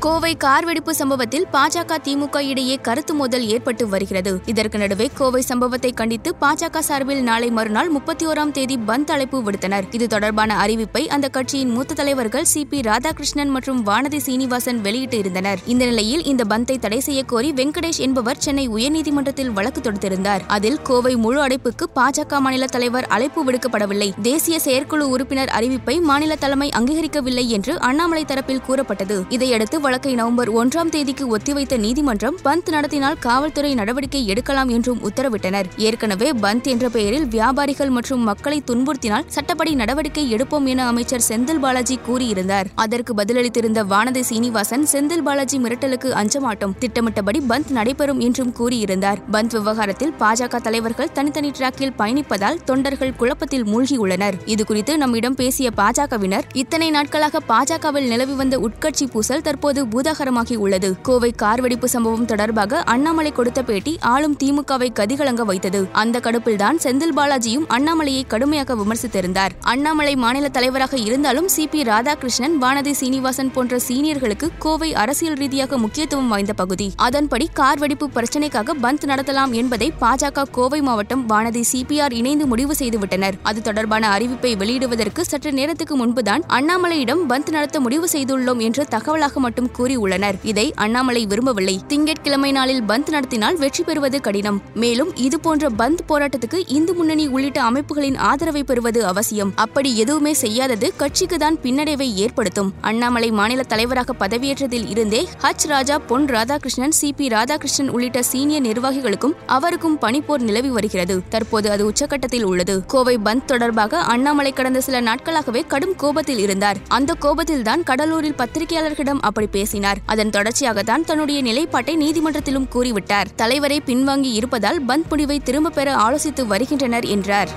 Kovai car வெடிப்பு சம்பவத்தில் பாஜக திமுக இடையே கருத்து மோதல் ஏற்பட்டு வருகிறது. இதற்கு நடுவே கோவை சம்பவத்தை கண்டித்து பாஜக சார்பில் நாளை மறுநாள் முப்பத்தி ஓராம் தேதி பந்த் அழைப்பு விடுத்தனர். இது தொடர்பான அறிவிப்பை அந்த கட்சியின் மூத்த தலைவர்கள் சி. பி. ராதாகிருஷ்ணன் மற்றும் வானதி சீனிவாசன் வெளியிட்டு இருந்தனர். இந்த நிலையில் இந்த பந்தை தடை செய்ய கோரி வெங்கடேஷ் என்பவர் சென்னை உயர்நீதிமன்றத்தில் வழக்கு தொடுத்திருந்தார். அதில் கோவை முழு அடைப்புக்கு பாஜக மாநில தலைவர் அழைப்பு விடுக்கப்படவில்லை. தேசிய செயற்குழு உறுப்பினர் அறிவிப்பை மாநில தலைமை அங்கீகரிக்கவில்லை என்று அண்ணாமலை தரப்பில் கூறப்பட்டது. இதையடுத்து வழக்கை நவம்பர் ஒன்றாம் தேதிக்கு ஒத்திவைத்த நீதிமன்றம் பந்த் நடத்தினால் காவல்துறை நடவடிக்கை எடுக்கலாம் என்றும் உத்தரவிட்டனர். ஏற்கனவே பந்த் என்ற பெயரில் வியாபாரிகள் மற்றும் மக்களை துன்புறுத்தினால் சட்டப்படி நடவடிக்கை எடுப்போம் என அமைச்சர் செந்தில் பாலாஜி கூறியிருந்தார். அதற்கு பதிலளித்திருந்த வானதி சீனிவாசன் செந்தில் பாலாஜி மிரட்டலுக்கு அஞ்சமாட்டோம். திட்டமிட்டபடி பந்த் நடைபெறும் என்றும் கூறியிருந்தார். பந்த் விவகாரத்தில் பாஜக தலைவர்கள் தனித்தனி டிராக்கில் பயணிப்பதால் தொண்டர்கள் குழப்பத்தில் மூழ்கியுள்ளனர். இதுகுறித்து நம்மிடம் பேசிய பாஜகவினர் இத்தனை நாட்களாக பாஜகவில் நிலவி வந்த உட்கட்சி பூசல் தற்போது பூதாகரமாகி உள்ளது. கோவை கார் வெடிப்பு சம்பவம் தொடர்பாக அண்ணாமலை கொடுத்த பேட்டி ஆளும் திமுகவை கதிகலங்க வைத்தது. அந்த கடுப்பில்தான் செந்தில் பாலாஜியும் அண்ணாமலையை கடுமையாக விமர்சித்திருந்தார். அண்ணாமலை மாநில தலைவராக இருந்தாலும் சி பி ராதாகிருஷ்ணன் வானதி சீனிவாசன் போன்ற சீனியர்களுக்கு கோவை அரசியல் ரீதியாக முக்கியத்துவம் வாய்ந்த பகுதி. அதன்படி கார் வெடிப்பு பிரச்சினைக்காக பந்த் நடத்தலாம் என்பதை பாஜக கோவை மாவட்டம் வானதி சிபிஆர் இணைந்து முடிவு செய்துவிட்டனர். அது தொடர்பான அறிவிப்பை வெளியிடுவதற்கு சற்று நேரத்துக்கு முன்புதான் அண்ணாமலையிடம் பந்த் நடத்த முடிவு செய்துள்ளோம் என்று தகவலாக மட்டும் கூறியுள்ளனர். இதை அண்ணாமலை விரும்பவில்லை. திங்கட்கிழமை நாளில் பந்த் நடத்தினால் வெற்றி பெறுவது கடினம். மேலும் இதுபோன்ற பந்த் போராட்டத்துக்கு இந்து முன்னணி உள்ளிட்ட அமைப்புகளின் ஆதரவை பெறுவது அவசியம். அப்படி எதுவுமே செய்யாதது கட்சிக்கு தான் பின்னடைவை ஏற்படுத்தும். அண்ணாமலை மாநில தலைவராக பதவியேற்றதில் இருந்தே ஹச் ராஜா பொன் ராதாகிருஷ்ணன் சி பி ராதாகிருஷ்ணன் உள்ளிட்ட சீனியர் நிர்வாகிகளுக்கும் அவருக்கும் பணிப்போர் நிலவி வருகிறது. தற்போது அது உச்சகட்டத்தில் உள்ளது. கோவை பந்த் தொடர்பாக அண்ணாமலை கடந்த சில நாட்களாகவே கடும் கோபத்தில் இருந்தார். அந்த கோபத்தில்தான் கடலூரில் பத்திரிகையாளர்களிடம் அப்படி பேசினார். அதன் தொடர்ச்சியாகத்தான் தன்னுடைய நிலைப்பாட்டை நீதிமன்றத்திலும் கூறிவிட்டார். தலைவரை பின்வாங்கி இருப்பதால் பந்த் முடிவை திரும்பப் பெற ஆலோசித்து வருகின்றனர் என்றார்.